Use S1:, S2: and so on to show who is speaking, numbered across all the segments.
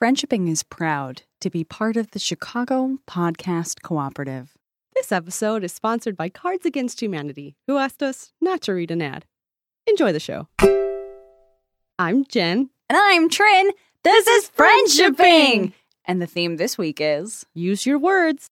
S1: Friendshipping is proud to be part of the Chicago Podcast Cooperative.
S2: This episode is sponsored by Cards Against Humanity, who asked us not to read an ad. Enjoy the show. I'm Jen.
S1: And I'm Trin. This, is Friendshipping! And the theme this week is
S2: Use your words.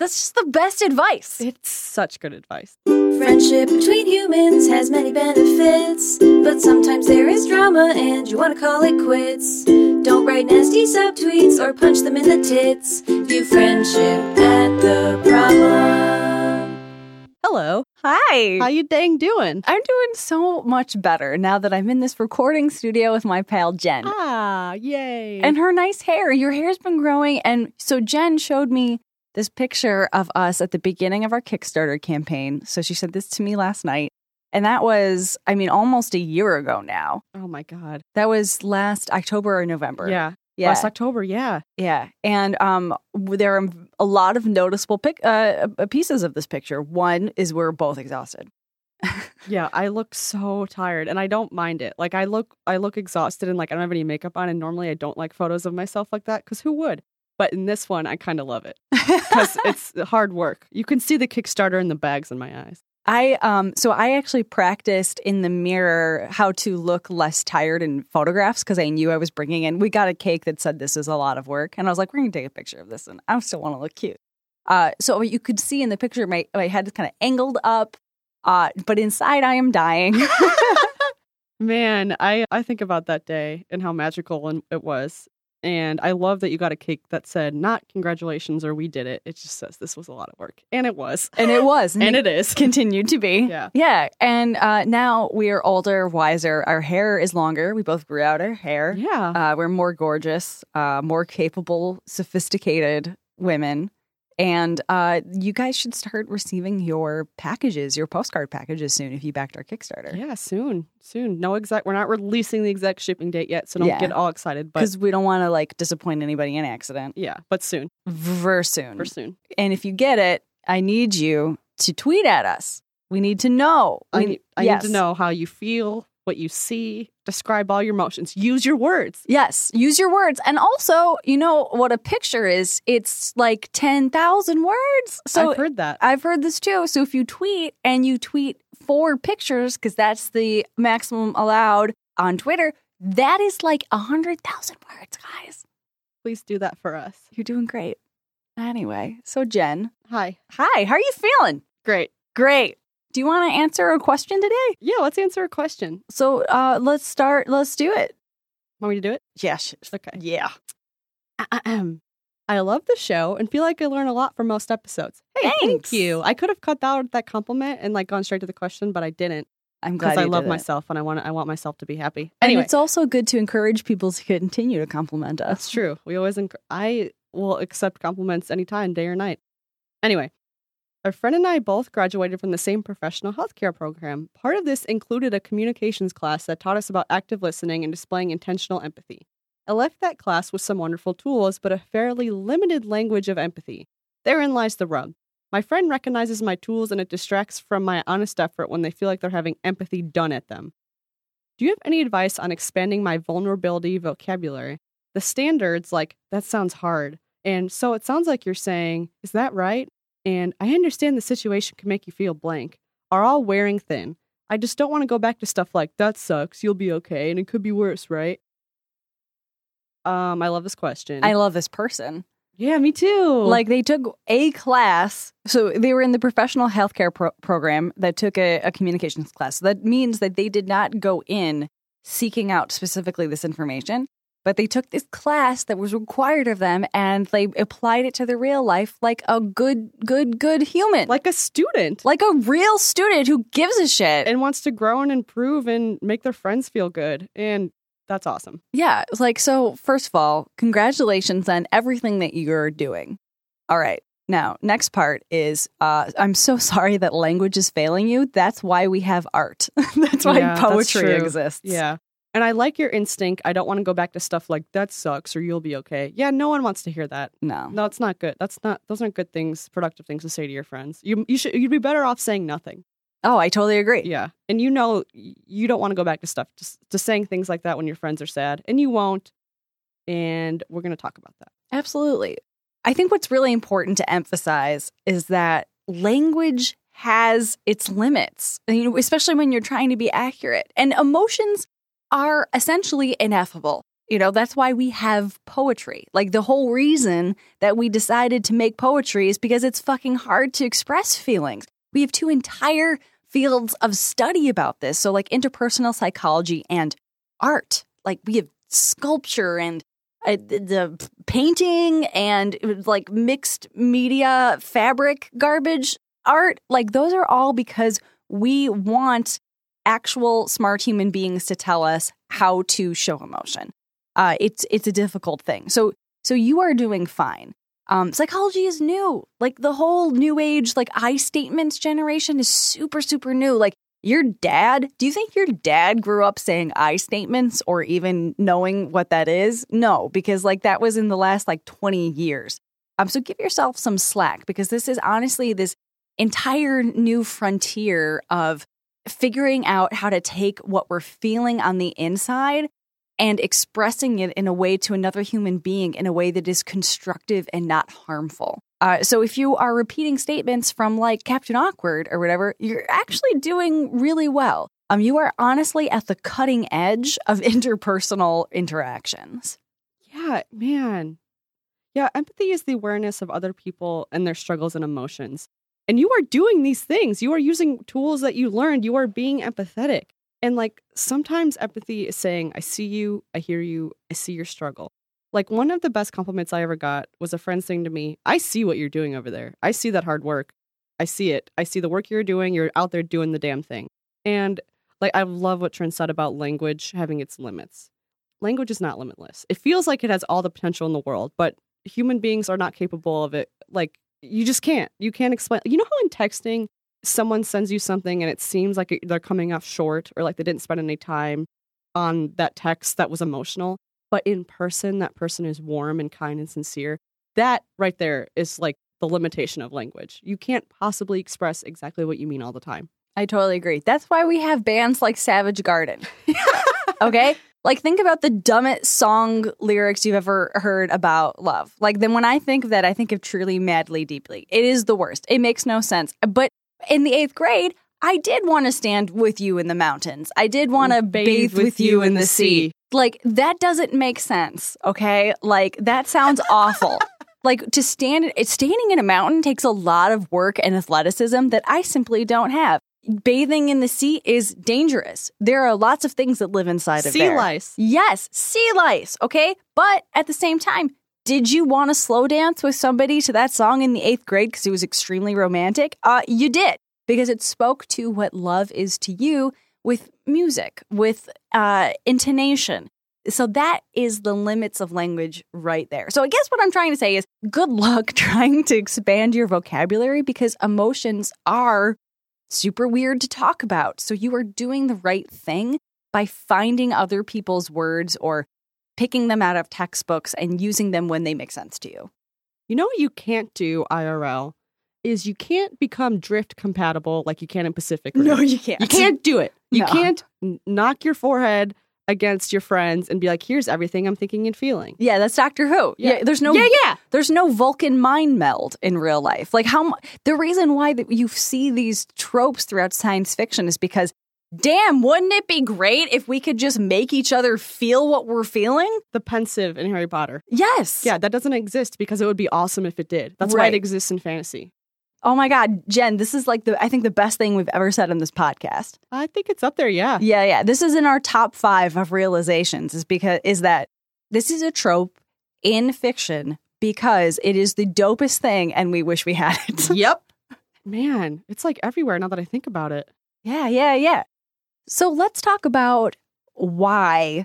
S1: That's just the best advice.
S2: It's such good advice.
S3: Friendship between humans has many benefits, but sometimes there is drama and you want to call it quits. Don't write nasty subtweets or punch them in the tits. View friendship at the problem.
S2: Hello.
S1: Hi.
S2: How you dang doing?
S1: I'm doing so much better now that I'm in this recording studio with my pal Jen.
S2: Ah, yay.
S1: and her nice hair. Your hair's been growing. And so Jen showed me this picture of us at the beginning of our Kickstarter campaign. So she said this to me last night. And that was, I mean, almost a year ago now.
S2: oh my God.
S1: That was last October or November.
S2: Yeah.
S1: Yeah.
S2: Last October, yeah.
S1: yeah. And um, there are a lot of noticeable pic- uh, uh, pieces of this picture. One is we're both exhausted.
S2: Yeah, I look so tired and I don't mind it. Like I look I look exhausted and like I don't have any makeup on and normally I don't like photos of myself like that cuz who would? But in this one I kind of love it cuz it's hard work. You can see the Kickstarter and the bags in my eyes.
S1: I um so I actually practiced in the mirror how to look less tired in photographs because I knew I was bringing in. We got a cake that said this is a lot of work, and I was like, we're gonna take a picture of this, and I still want to look cute. Uh, so you could see in the picture my my head is kind of angled up, uh, but inside I am dying.
S2: Man, I I think about that day and how magical and- it was. And I love that you got a cake that said not congratulations or we did it. It just says this was a lot of work. And it was.
S1: and it was,
S2: And it is.
S1: continued to be.
S2: Yeah.
S1: yeah. And uh, now we are older, wiser. Our hair is longer. We both grew out our hair.
S2: Yeah.
S1: Uh, we're more gorgeous, uh, more capable, sophisticated women. And uh, you guys should start receiving your packages, your postcard packages soon if you backed our Kickstarter.
S2: Yeah, soon. Soon. No exact we're not releasing the exact shipping date yet, so don't
S1: Yeah.
S2: get all excited. But
S1: Because we don't want to like disappoint anybody in accident.
S2: yeah, but soon.
S1: Ver soon.
S2: For soon.
S1: And if you get it, I need you to tweet at us. We need to know.
S2: I, need, I
S1: yes.
S2: need to know how you feel, what you see, describe all your emotions. Use your words.
S1: Yes, use your words. And also, you know what a picture is? It's like 10,000 words. So
S2: I've heard that.
S1: I've heard this too. So if you tweet and you tweet four pictures, because that's the maximum allowed on Twitter, that is like 100,000 words, guys.
S2: Please do that for us.
S1: You're doing great. Anyway, so Jen,
S2: Hi.
S1: hi, how are you feeling?
S2: Great.
S1: Great. Do you want to answer a question today?
S2: Yeah, let's answer a question.
S1: So uh, let's start. Let's do it.
S2: Want me to do it?
S1: Yes.
S2: Okay.
S1: Yeah.
S2: Ahem. I love the show and feel like I learn a lot from most episodes. Hey,
S1: Thanks.
S2: thank you. I could have cut out that compliment and like gone straight to the question, but I didn't
S1: I'm glad
S2: because I love myself and I want I want myself to be happy.
S1: And
S2: Anyway,
S1: it's also good to encourage people to continue to compliment us.
S2: That's true. We always, enc- I will accept compliments anytime, day or night. Anyway, our friend and I both graduated from the same professional healthcare program. Part of this included a communications class that taught us about active listening and displaying intentional empathy. I left that class with some wonderful tools, but a fairly limited language of empathy. Therein lies the rub. My friend recognizes my tools and it distracts from my honest effort when they feel like they're having empathy done at them. Do you have any advice on expanding my vulnerability vocabulary? the standards like that sounds hard and so it sounds like you're saying is that right and i understand the situation can make you feel blank are all wearing thin. I just don't want to go back to stuff like that sucks you'll be okay and it could be worse right? Um i love this question.
S1: I love this person.
S2: yeah me too.
S1: Like they took a class, so they were in the professional healthcare pro- program that took a, a communications class. So that means that they did not go in seeking out specifically this information, but they took this class that was required of them and they applied it to their real life like a good, good, good human,
S2: like a student
S1: like a real student who gives a shit.
S2: and wants to grow and improve and make their friends feel good and that's awesome
S1: Yeah, it's like so. First of all, congratulations on everything that you're doing. All right, now next part is uh, I'm so sorry that language is failing you. That's why we have art. that's why
S2: Yeah,
S1: poetry
S2: true.
S1: exists.
S2: Yeah. And I like your instinct. I don't want to go back to stuff like that sucks or you'll be okay. Yeah, no one wants to hear that.
S1: No.
S2: No, it's not good. That's not those aren't good things, productive things to say to your friends. You you should you'd be better off saying nothing.
S1: Oh, I totally agree.
S2: Yeah. And you know you don't want to go back to stuff just to saying things like that when your friends are sad. And you won't. and we're going to talk about that.
S1: Absolutely. I think what's really important to emphasize is that language has its limits, especially when you're trying to be accurate. And emotions are essentially ineffable. You know, that's why we have poetry. Like the whole reason that we decided to make poetry is because it's fucking hard to express feelings. We have two entire fields of study about this. So, like interpersonal psychology and art. Like we have sculpture and uh, the painting and like mixed media fabric garbage art. Like those are all because we want actual smart human beings to tell us how to show emotion. Uh, it's it's a difficult thing. So so you are doing fine. Um, psychology is new. Like the whole new age, like I statements generation is super super new. Like your dad, do you think your dad grew up saying I statements or even knowing what that is? No, because like that was in the last like 20 years. Um, so give yourself some slack because this is honestly this entire new frontier of figuring out how to take what we're feeling on the inside and expressing it in a way to another human being in a way that is constructive and not harmful. Uh, so if you are repeating statements from like Captain Awkward or whatever, you're actually doing really well. Um, you are honestly at the cutting edge of interpersonal interactions.
S2: Yeah, man. Yeah, empathy is the awareness of other people and their struggles and emotions. And you are doing these things. You are using tools that you learned. You are being empathetic. And like sometimes empathy is saying, I see you, I hear you, I see your struggle. Like one of the best compliments I ever got was a friend saying to me, I see what you're doing over there. I see that hard work. I see it. I see the work you're doing. You're out there doing the damn thing. And like I love what Trin said about language having its limits. Language is not limitless. It feels like it has all the potential in the world, but human beings are not capable of it. Like you just can't. You can't explain. You know how in texting someone sends you something and it seems like they're coming off short or like they didn't spend any time on that text that was emotional, but in person, that person is warm and kind and sincere. That right there is like the limitation of language. You can't possibly express exactly what you mean all the time.
S1: I totally agree. That's why we have bands like Savage Garden. okay? Like, think about the dumbest song lyrics you've ever heard about love. Like, then when I think of that, I think of truly, madly, deeply. It is the worst. It makes no sense. But in the eighth grade, I did want to stand with you in the mountains. I did want to bathe, with, with you in the sea. Like, that doesn't make sense, okay? Like, that sounds awful. like, to stand, standing in a mountain takes a lot of work and athleticism that I simply don't have. Bathing in the sea is dangerous. There are lots of things that live inside of
S2: sea
S1: there.
S2: lice.
S1: Yes, sea lice, okay? But at the same time, did you want to slow dance with somebody to that song in the eighth grade because it was extremely romantic? Uh, you did because it spoke to what love is to you with music, with uh, intonation. So that is the limits of language right there. So I guess what I'm trying to say is good luck trying to expand your vocabulary because emotions are super weird to talk about. So you are doing the right thing by finding other people's words or picking them out of textbooks and using them when they make sense to you.
S2: You know what you can't do IRL is you can't become drift compatible like you can in Pacific Rim.
S1: No, you can't.
S2: You can't do it. You
S1: No.
S2: can't knock your forehead against your friends and be like, "Here's everything I'm thinking and feeling."
S1: Yeah, that's Doctor Who. Yeah,
S2: Yeah.
S1: there's no
S2: Yeah, yeah.
S1: there's no Vulcan mind meld in real life. Like how the reason why that you see these tropes throughout science fiction is because damn, wouldn't it be great if we could just make each other feel what we're feeling?
S2: The pensieve in Harry Potter.
S1: Yes.
S2: Yeah, that doesn't exist because it would be awesome if it did. That's why it exists in fantasy.
S1: Oh my god, Jen, this is like the I think the best thing we've ever said on this podcast.
S2: I think it's up there. Yeah.
S1: Yeah, yeah. This is in our top 5 of realizations is because is that this is a trope in fiction because it is the dopest thing and we wish we had it.
S2: yep. Man, it's like everywhere now that I think about it.
S1: Yeah, yeah, yeah. So let's talk about why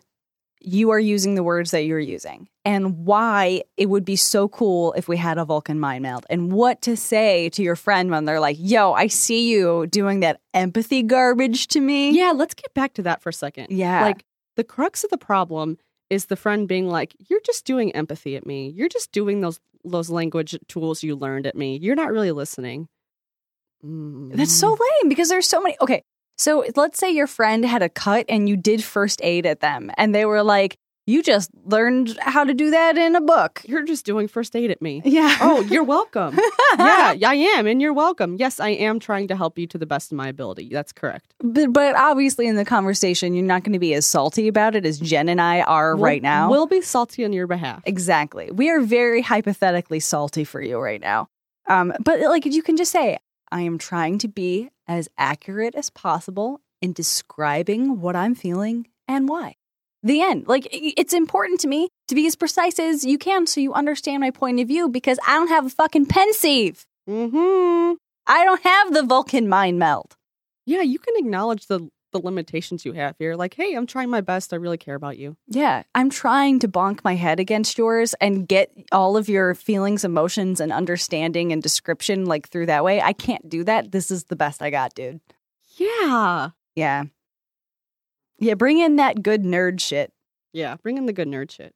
S1: you are using the words that you're using and why it would be so cool if we had a Vulcan mind meld and what to say to your friend when they're like, yo, I see you doing that empathy garbage to me.
S2: Yeah, let's get back to that for a second.
S1: Yeah.
S2: Like the crux of the problem is the friend being like, "You're just doing empathy at me. You're just doing those those language tools you learned at me. You're not really listening." Mm.
S1: That's so lame because there's so many. Okay, so let's say your friend had a cut and you did first aid at them, and they were like, You just learned how to do that in a book.
S2: You're just doing first aid at me.
S1: Yeah.
S2: Oh, you're welcome. yeah, I am, and you're welcome. Yes, I am trying to help you to the best of my ability. That's correct.
S1: But, but obviously, in the conversation, you're not going to be as salty about it as Jen and I are
S2: We'll-
S1: right now.
S2: We'll be salty on your behalf.
S1: Exactly. We are very hypothetically salty for you right now. Um, but like you can just say, I am trying to be as accurate as possible in describing what I'm feeling and why. The end. Like it's important to me to be as precise as you can so you understand my point of view because I don't have a fucking pensieve.
S2: Mm hmm
S1: I don't have the Vulcan mind meld.
S2: Yeah, you can acknowledge the the limitations you have here. Like, hey, I'm trying my best. I really care about you.
S1: Yeah, I'm trying to bonk my head against yours and get all of your feelings, emotions, and understanding and description like through that way. I can't do that. This is the best I got, dude.
S2: Yeah.
S1: Yeah. Yeah, bring in that good nerd shit.
S2: Yeah, bring in the good nerd shit.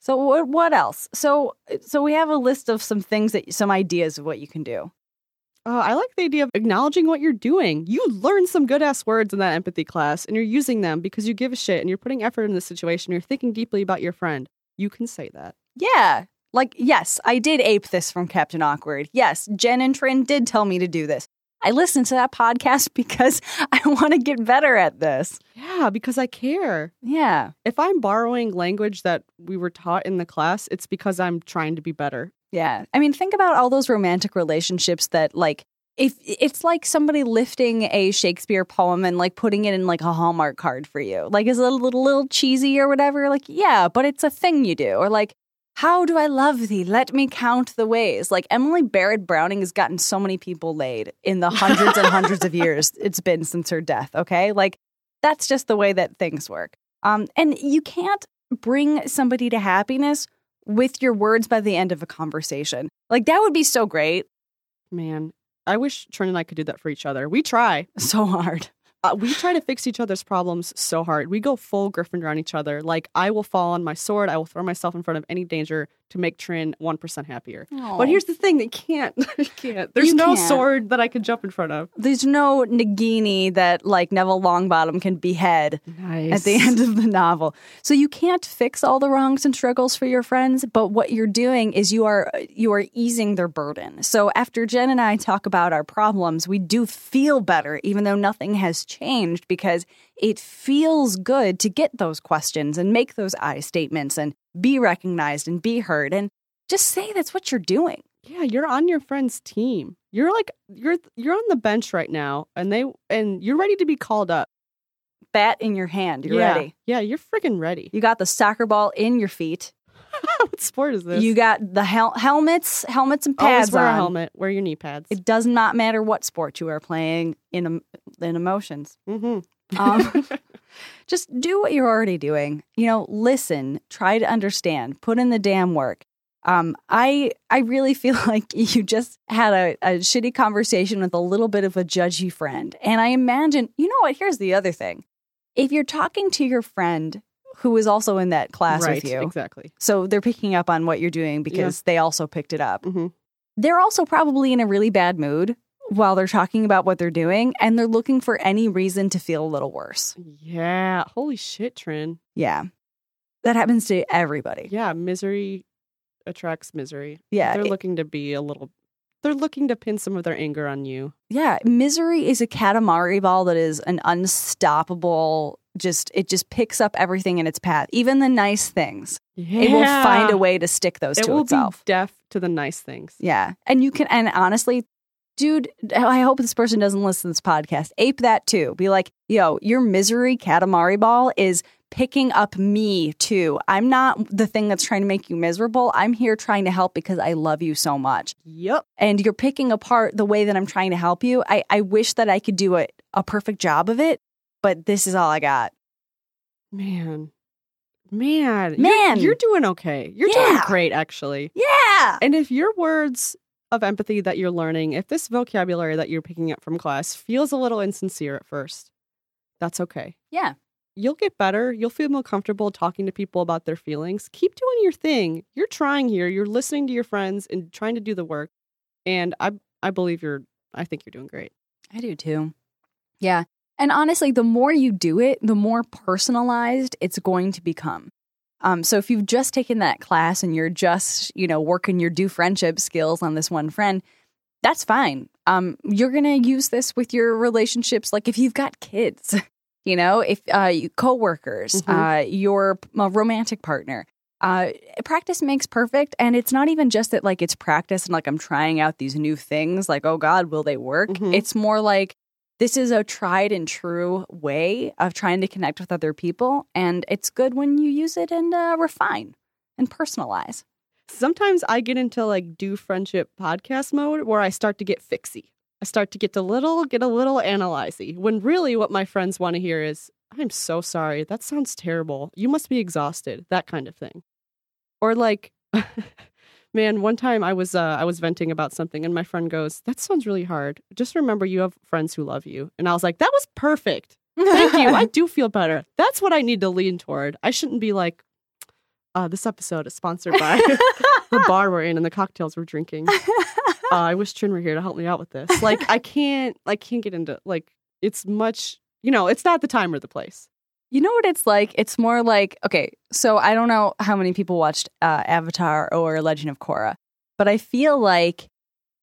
S1: So what what else? So so we have a list of some things that some ideas of what you can do.
S2: Uh, I like the idea of acknowledging what you're doing. You learned some good ass words in that empathy class, and you're using them because you give a shit and you're putting effort in this situation. You're thinking deeply about your friend. You can say that.
S1: Yeah. Like yes, I did ape this from Captain Awkward. Yes, Jen and Trin did tell me to do this. I listened to that podcast because I want to get better at this.
S2: Yeah, because I care.
S1: Yeah.
S2: If I'm borrowing language that we were taught in the class, it's because I'm trying to be better.
S1: Yeah. I mean, think about all those romantic relationships that like if it's like somebody lifting a Shakespeare poem and like putting it in like a Hallmark card for you. Like is it a little, little cheesy or whatever? Like, yeah, but it's a thing you do. Or like, how do I love thee? Let me count the ways. Like Emily Barrett Browning has gotten so many people laid in the hundreds and hundreds of years it's been since her death. Okay. Like that's just the way that things work. Um, and you can't bring somebody to happiness with your words by the end of a conversation. Like that would be so great.
S2: Man, I wish Trin and I could do that for each other. We try.
S1: So hard.
S2: Uh, we try to fix each other's problems so hard. We go full Gryffindor on each other. Like, I will fall on my sword. I will throw myself in front of any danger to make Trin 1% happier. But here's the thing they can't. they can't. There's
S1: You
S2: no
S1: can't.
S2: sword that I can jump in front of.
S1: there's no Nagini that like Neville Longbottom can behead
S2: Nice.
S1: at the end of the novel. So you can't fix all the wrongs and struggles for your friends, but what you're doing is you are you are easing their burden. So after Jen and I talk about our problems, we do feel better even though nothing has changed because it feels good to get those questions and make those I statements and be recognized and be heard and just say that's what you're doing.
S2: Yeah, you're on your friend's team. You're like you're you're on the bench right now, and they and you're ready to be called up.
S1: Bat in your hand, you're
S2: yeah.
S1: ready.
S2: Yeah, you're freaking ready.
S1: You got the soccer ball in your feet.
S2: what sport is this?
S1: You got the hel- helmets, helmets and
S2: always
S1: pads
S2: wear
S1: on.
S2: a helmet. Wear your knee pads.
S1: It does not matter what sport you are playing in in emotions.
S2: mm-hmm.
S1: Um, just do what you're already doing. You know, listen, try to understand, put in the damn work. Um, I I really feel like you just had a, a shitty conversation with a little bit of a judgy friend, and I imagine you know what? Here's the other thing: if you're talking to your friend who is also in that class
S2: right,
S1: with you,
S2: exactly.
S1: so they're picking up on what you're doing because they also picked it up.
S2: hmm
S1: They're also probably in a really bad mood while they're talking about what they're doing and they're looking for any reason to feel a little worse.
S2: Yeah. Holy shit, Trin.
S1: Yeah. That happens to everybody.
S2: Yeah, misery attracts misery.
S1: Yeah.
S2: They're
S1: it-
S2: looking to be a little they're looking to pin some of their anger on you.
S1: yeah. Misery is a Katamari ball that is an unstoppable just it just picks up everything in its path, even the nice things.
S2: Yeah.
S1: It will find a way to stick those
S2: It
S1: to
S2: will
S1: itself.
S2: be deaf to the nice things.
S1: Yeah. And you can, and honestly, dude, I hope this person doesn't listen to this podcast. Ape that too. Be like, yo, your misery Katamari ball is picking up me too. I'm not the thing that's trying to make you miserable. I'm here trying to help because I love you so much.
S2: Yep.
S1: And you're picking apart the way that I'm trying to help you. I, I wish that I could do a, a perfect job of it, but this is all I got.
S2: Man. Man.
S1: Man.
S2: You're, you're doing okay. You're doing great actually.
S1: Yeah.
S2: And if your words of empathy that you're learning, if this vocabulary that you're picking up from class feels a little insincere at first, that's okay.
S1: Yeah.
S2: You'll get better. You'll feel more comfortable talking to people about their feelings. Keep doing your thing. You're trying here. You're listening to your friends and trying to do the work. And I I believe you're I think you're doing great.
S1: I do too. Yeah. And honestly, the more you do it, the more personalized it's going to become. Um, so if you've just taken that class and you're just, you know, working your do friendship skills on this one friend, that's fine. Um, you're gonna use this with your relationships, like if you've got kids, you know, if uh, you- coworkers,
S2: Mhm.
S1: uh, your romantic partner. Uh, practice makes perfect, and it's not even just that like it's practice and like I'm trying out these new things. Like, oh God, will they work?
S2: Mhm.
S1: It's more like this is a tried and true way of trying to connect with other people, and it's good when you use it and uh, refine and personalize.
S2: Sometimes I get into like do friendship podcast mode where I start to get fixy. I start to get a little get a little analyzy when really what my friends want to hear is I'm so sorry. That sounds terrible. You must be exhausted. That kind of thing. Or like man, one time I was uh, I was venting about something and my friend goes, "That sounds really hard. Just remember you have friends who love you." And I was like, "That was perfect. Thank you. I do feel better. That's what I need to lean toward. I shouldn't be like, uh, this episode is sponsored by the bar we're in and the cocktails we're drinking. Uh, I wish Trin were here to help me out with this. Like, I can't, I can't get into like it's much. You know, it's not the time or the place.
S1: You know what it's like? It's more like okay. So I don't know how many people watched uh, Avatar or Legend of Korra, but I feel like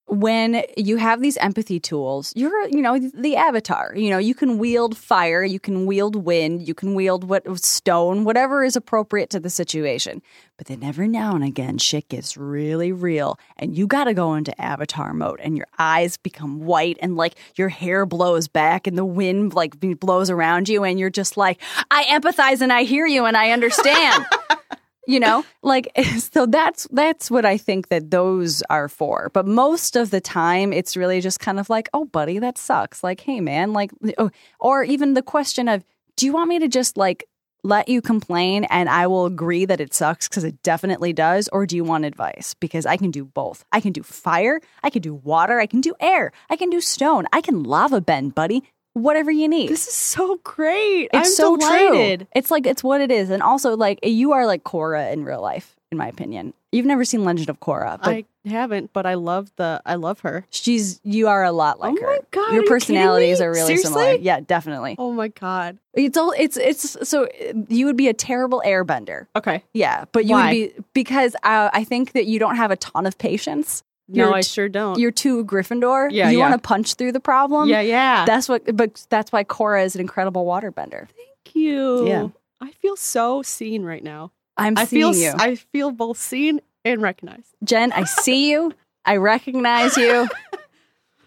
S1: when you have these empathy tools, you're you know the Avatar. You know you can wield fire, you can wield wind, you can wield what stone, whatever is appropriate to the situation. But then every now and again, shit gets really real, and you got to go into Avatar mode, and your eyes become white, and like your hair blows back, and the wind like blows around you, and you're just like, I empathize and I hear you and I understand. you know? Like so that's that's what i think that those are for. But most of the time it's really just kind of like oh buddy that sucks. Like hey man like oh, or even the question of do you want me to just like let you complain and i will agree that it sucks because it definitely does or do you want advice? Because i can do both. I can do fire i can do water i can do air i can do stone i can lava bend buddy whatever you need
S2: This is so great.
S1: it's
S2: I'm
S1: so
S2: delighted.
S1: true. It's like it's what it is, and also like you are like Korra in real life, in my opinion. You've never seen Legend of Korra.
S2: I haven't, but I love the. I love her.
S1: she's you are a lot like her.
S2: Oh
S1: her.
S2: my God,
S1: your
S2: you
S1: personalities are really similar. Yeah, definitely.
S2: Oh my god.
S1: It's all it's it's so you would be a terrible airbender.
S2: Okay.
S1: Yeah, but you
S2: Why?
S1: would be because uh, I think that you don't have a ton of patience.
S2: No,
S1: You're
S2: I
S1: t-
S2: sure don't.
S1: You're too Gryffindor.
S2: Yeah,
S1: you
S2: yeah.
S1: want to punch through the problem.
S2: yeah, yeah.
S1: That's what, but that's why Korra is an incredible waterbender.
S2: Thank you.
S1: Yeah.
S2: I feel so seen right now.
S1: I'm
S2: I
S1: seeing
S2: feel
S1: you.
S2: I feel both seen and recognized.
S1: Jen, I see you. I recognize you.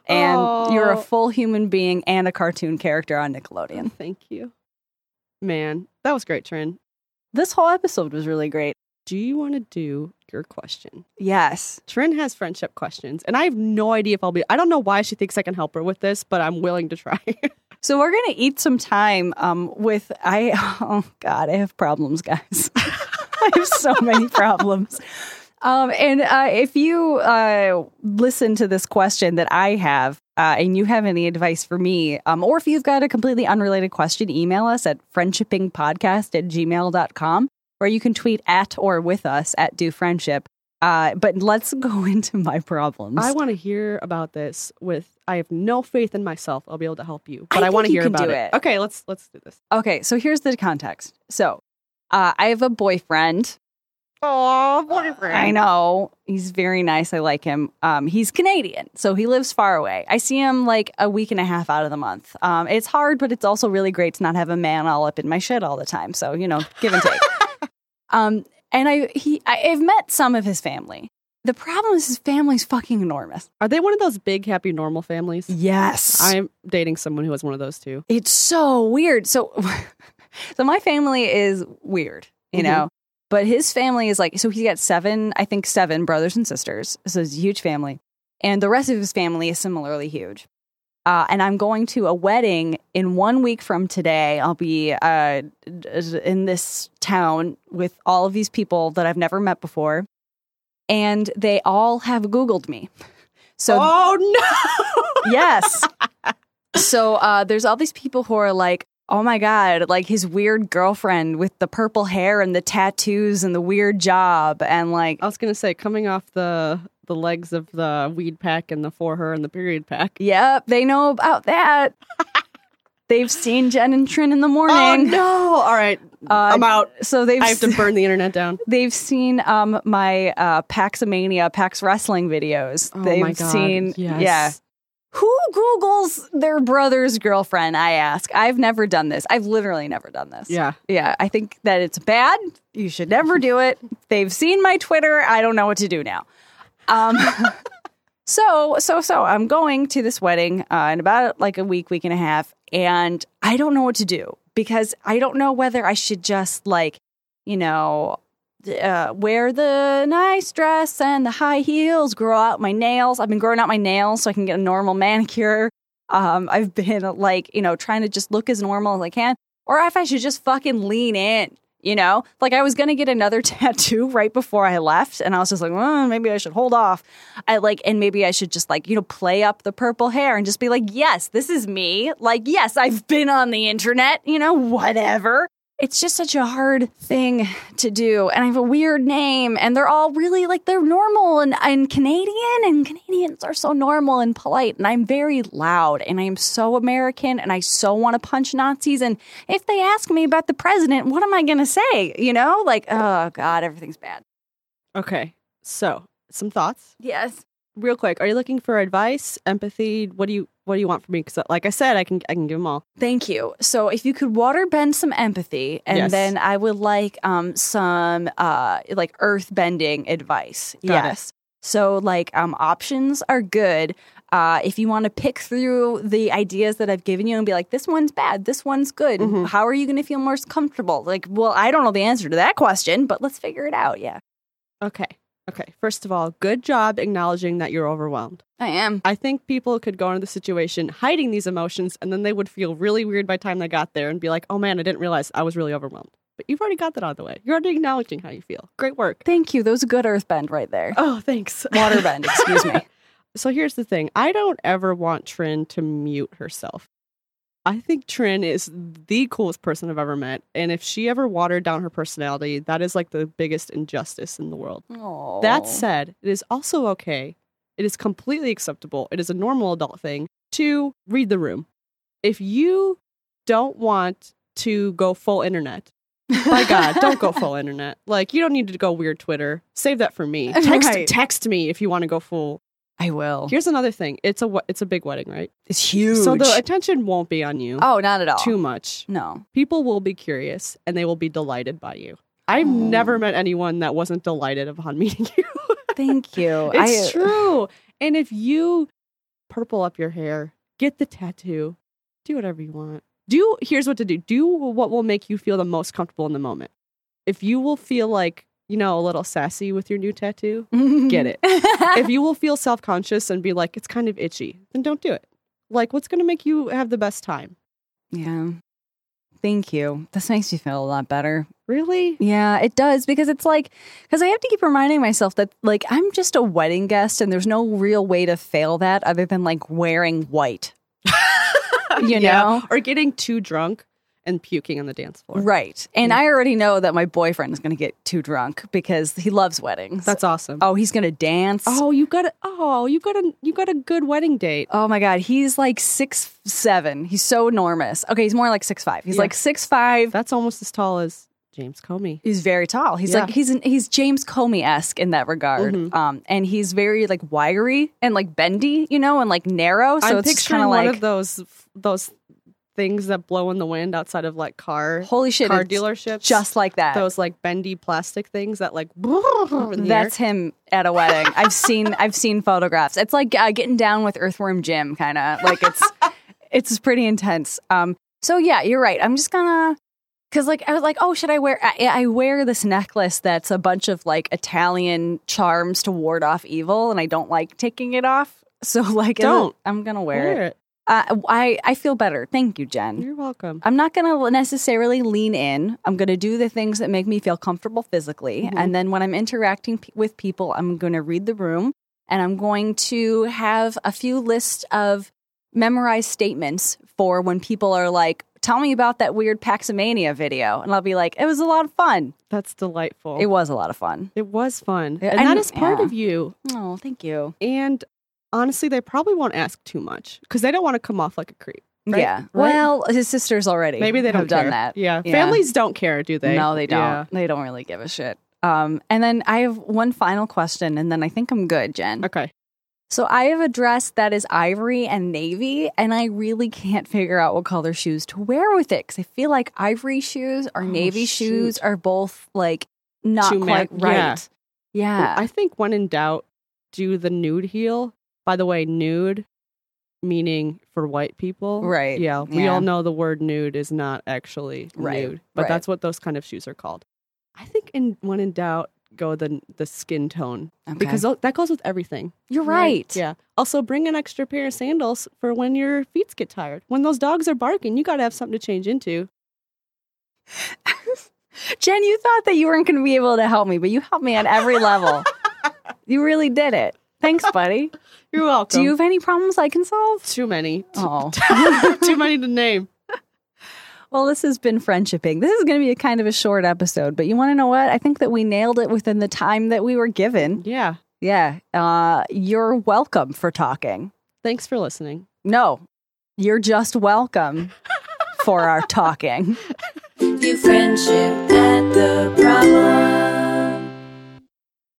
S1: And oh. you're a
S2: Oh.
S1: full human being and a cartoon character on Nickelodeon.
S2: Thank you. Man, that was great, Trin.
S1: This whole episode was really great.
S2: Do you want to do your question?
S1: Yes.
S2: Trin has friendship questions, and I have no idea if I'll be. I don't know why she thinks I can help her with this, but I'm willing to try.
S1: So we're going to eat some time um, with I oh god, I have problems, guys. I have so many problems. Um, and uh, if you uh, listen to this question that I have, uh, and you have any advice for me, um, or if you've got a completely unrelated question, email us at friendshippingpodcast at gmail.com, or you can tweet at or with us at do friendship. Uh, but let's go into my problems.
S2: I want to hear about this. With I have no faith in myself. I'll be able to help you, but
S1: I
S2: I, want to hear
S1: can
S2: about
S1: do
S2: it.
S1: it.
S2: Okay, let's let's do this.
S1: okay, so here's the context. So uh, I have a boyfriend.
S2: Oh, boyfriend!
S1: I know he's very nice. I like him. Um, he's Canadian, so he lives far away. I see him like a week and a half out of the month. Um, it's hard, but it's also really great to not have a man all up in my shit all the time. So you know, give and take. Um, and I he I, I've met some of his family. The problem is his family's fucking enormous.
S2: Are they one of those big, happy, normal families?
S1: Yes,
S2: I'm dating someone who has one of those too.
S1: it's so weird. So, so my family is weird, you
S2: Mhm.
S1: know. But his family is like so. He's got seven, I think, seven brothers and sisters. So it's a huge family, and the rest of his family is similarly huge. Uh, and I'm going to a wedding in one week from today. I'll be uh, in this town with all of these people that I've never met before, and they all have Googled me. So
S2: oh no!
S1: yes. So uh, there's all these people who are like, oh my God, like his weird girlfriend with the purple hair and the tattoos and the weird job. And like,
S2: I was gonna say, coming off the the legs of the weed pack and the for her and the period pack.
S1: yep, they know about that. they've seen Jen and Trin in the
S2: Oh
S1: morning.
S2: no! All right,
S1: Uh,
S2: I'm out.
S1: So they've
S2: I have to burn the internet down.
S1: They've seen um my uh Paxomania Pax Wrestling videos.
S2: Oh
S1: They've
S2: my God,
S1: seen
S2: yes.
S1: yeah. Who Googles their brother's girlfriend? I ask. I've never done this. I've literally never done this.
S2: Yeah.
S1: Yeah. I think that it's bad. You should never do it. They've seen my Twitter. I don't know what to do now. Um so so so I'm going to this wedding uh, in about like a week, week and a half, and I don't know what to do because I don't know whether I should just like, you know, uh, wear the nice dress and the high heels, grow out my nails. I've been growing out my nails so I can get a normal manicure. Um, I've been like, you know, trying to just look as normal as I can, or if I should just fucking lean in. You know, like I was gonna get another tattoo right before I left, and I was just like, well, maybe I should hold off. I like, and maybe I should just like, you know, play up the purple hair and just be like, yes, this is me. Like, yes, I've been on the internet. You know, whatever it's just such a hard thing to do. And I have a weird name, and they're all really like they're normal and, and Canadian, and Canadians are so normal and polite. And I'm very loud, and I am so American, and I so want to punch Nazis. And if they ask me about the president, what am I going to say? You know, like, oh God, everything's bad.
S2: Okay, so some thoughts,
S1: Yes.
S2: real quick. Are you looking for advice, empathy? What do you What do you want from me? Because, like I said, I can I can give them all.
S1: Thank you. So if you could water bend some empathy, and
S2: Yes.
S1: then I would like um some uh like earth bending advice.
S2: Got it.
S1: yes. So like um options are good. Uh, if you want to pick through the ideas that I've given you and be like, this one's bad, this one's good.
S2: Mm-hmm.
S1: How are you going to feel more comfortable? Like, well, I don't know the answer to that question, but let's figure it out. Yeah,
S2: Okay, okay. First of all, good job acknowledging that you're overwhelmed.
S1: I am.
S2: I think people could go into the situation hiding these emotions, and then they would feel really weird by the time they got there and be like, "Oh man, I didn't realize I was really overwhelmed." But you've already got that out of the way. You're already acknowledging how you feel. Great work.
S1: Thank you. That was a good earth bend right there.
S2: Oh, thanks.
S1: Water bend, excuse me.
S2: So here's the thing I don't ever want Trin to mute herself. I think Trin is the coolest person I've ever met. And if she ever watered down her personality, that is like the biggest injustice in the world.
S1: Oh.
S2: That said, it is also okay. It is completely acceptable. It is a normal adult thing to read the room. If you don't want to go full internet, my God, don't go full internet. Like, you don't need to go weird Twitter. Save that for me. Text,
S1: Right.
S2: text me if you want to go full.
S1: I will.
S2: Here's another thing. It's a it's a big wedding, right?
S1: It's huge.
S2: So the attention won't be on you
S1: oh, not at all.
S2: too much.
S1: No.
S2: People will be curious and they will be delighted by you. I've
S1: Oh.
S2: never met anyone that wasn't delighted upon meeting you.
S1: Thank you.
S2: it's
S1: I-
S2: true. And if you purple up your hair, get the tattoo, do whatever you want. Do here's what to do. Do what will make you feel the most comfortable in the moment. If you will feel like, you know, a little sassy with your new tattoo, mm-hmm. get it. if you will feel self conscious and be like, it's kind of itchy, then don't do it. Like, what's going to make you have the best time?
S1: yeah. Thank you. This makes me feel a lot better.
S2: Really?
S1: Yeah, it does because it's like because I have to keep reminding myself that like I'm just a wedding guest and there's no real way to fail that other than like wearing white. you know?
S2: Or getting too drunk and puking on the dance floor.
S1: Right. And I already know that my boyfriend is going to get too drunk because he loves weddings.
S2: That's awesome.
S1: oh, he's going to dance.
S2: Oh, you got a oh, you got a you got a good wedding date.
S1: Oh my god, he's like six seven. He's so enormous. Okay, he's more like six five. He's
S2: Yeah.
S1: like six five.
S2: That's almost as tall as James Comey.
S1: He's very tall. He's
S2: Yeah.
S1: like he's an, he's James Comey esque in that regard.
S2: Mhm.
S1: Um, and he's very like wiry and like bendy, you know, and like narrow. So
S2: I'm
S1: it's
S2: picturing
S1: kind of
S2: one
S1: like
S2: of those those things that blow in the wind outside of like car
S1: holy shit,
S2: car dealerships.
S1: just like that.
S2: those like bendy plastic things that like
S1: That's
S2: air.
S1: him at a wedding. I've seen I've seen photographs. It's like uh, getting down with Earthworm Jim, kind of like it's it's pretty intense. Um, so yeah, you're right. I'm just gonna because like I was like, oh, should I wear? I, I wear this necklace that's a bunch of like Italian charms to ward off evil, and I don't like taking it off. So like,
S2: Don't.
S1: I'm gonna wear
S2: Wear
S1: it.
S2: it.
S1: Uh, I I feel better. Thank you, Jen.
S2: You're welcome.
S1: I'm not going to necessarily lean in. I'm going to do the things that make me feel comfortable physically.
S2: Mhm.
S1: And then when I'm interacting p- with people, I'm going to read the room and I'm going to have a few lists of memorized statements for when people are like, tell me about that weird Paxomania video. And I'll be like, it was a lot of fun.
S2: That's delightful.
S1: It was a lot of fun.
S2: It was fun. And
S1: and-
S2: that is part
S1: yeah.
S2: of you.
S1: Oh, thank you.
S2: And honestly, they probably won't ask too much because they don't want to come off like a creep. Right?
S1: Yeah.
S2: Right?
S1: Well, his sisters already
S2: maybe they don't
S1: have done that.
S2: Yeah.
S1: Yeah.
S2: families don't care, do they?
S1: No, they don't.
S2: Yeah.
S1: They don't really give a shit. Um, and then I have one final question, and then I think I'm good, Jen.
S2: Okay.
S1: So I have a dress that is ivory and navy, and I really can't figure out what color shoes to wear with it because I feel like ivory shoes or
S2: Oh,
S1: navy
S2: shoot.
S1: shoes are both like not
S2: Too
S1: quite right.
S2: yeah.
S1: Yeah.
S2: I think when in doubt, do the nude heel. By the way, nude meaning for white people.
S1: Right.
S2: Yeah. We
S1: Yeah.
S2: all know the word nude is not actually
S1: Right.
S2: nude, but
S1: Right.
S2: that's what those kind of shoes are called. I think in when in doubt, go the the skin tone
S1: Okay.
S2: because that goes with everything.
S1: you're right.
S2: Yeah. Also, bring an extra pair of sandals for when your feet get tired. When those dogs are barking, you got to have something to change into.
S1: Jen, you thought that you weren't going to be able to help me, but you helped me on every level. you really did it. Thanks, buddy.
S2: You're welcome.
S1: Do you have any problems I can solve?
S2: Too many.
S1: Oh.
S2: Too many to name.
S1: Well, this has been friendshipping. This is going to be a kind of a short episode, but you want to know what? I think that we nailed it within the time that we were given.
S2: Yeah.
S1: Yeah. Uh, you're welcome for talking.
S2: Thanks for listening.
S1: No, you're just welcome for our talking.
S3: View friendship at the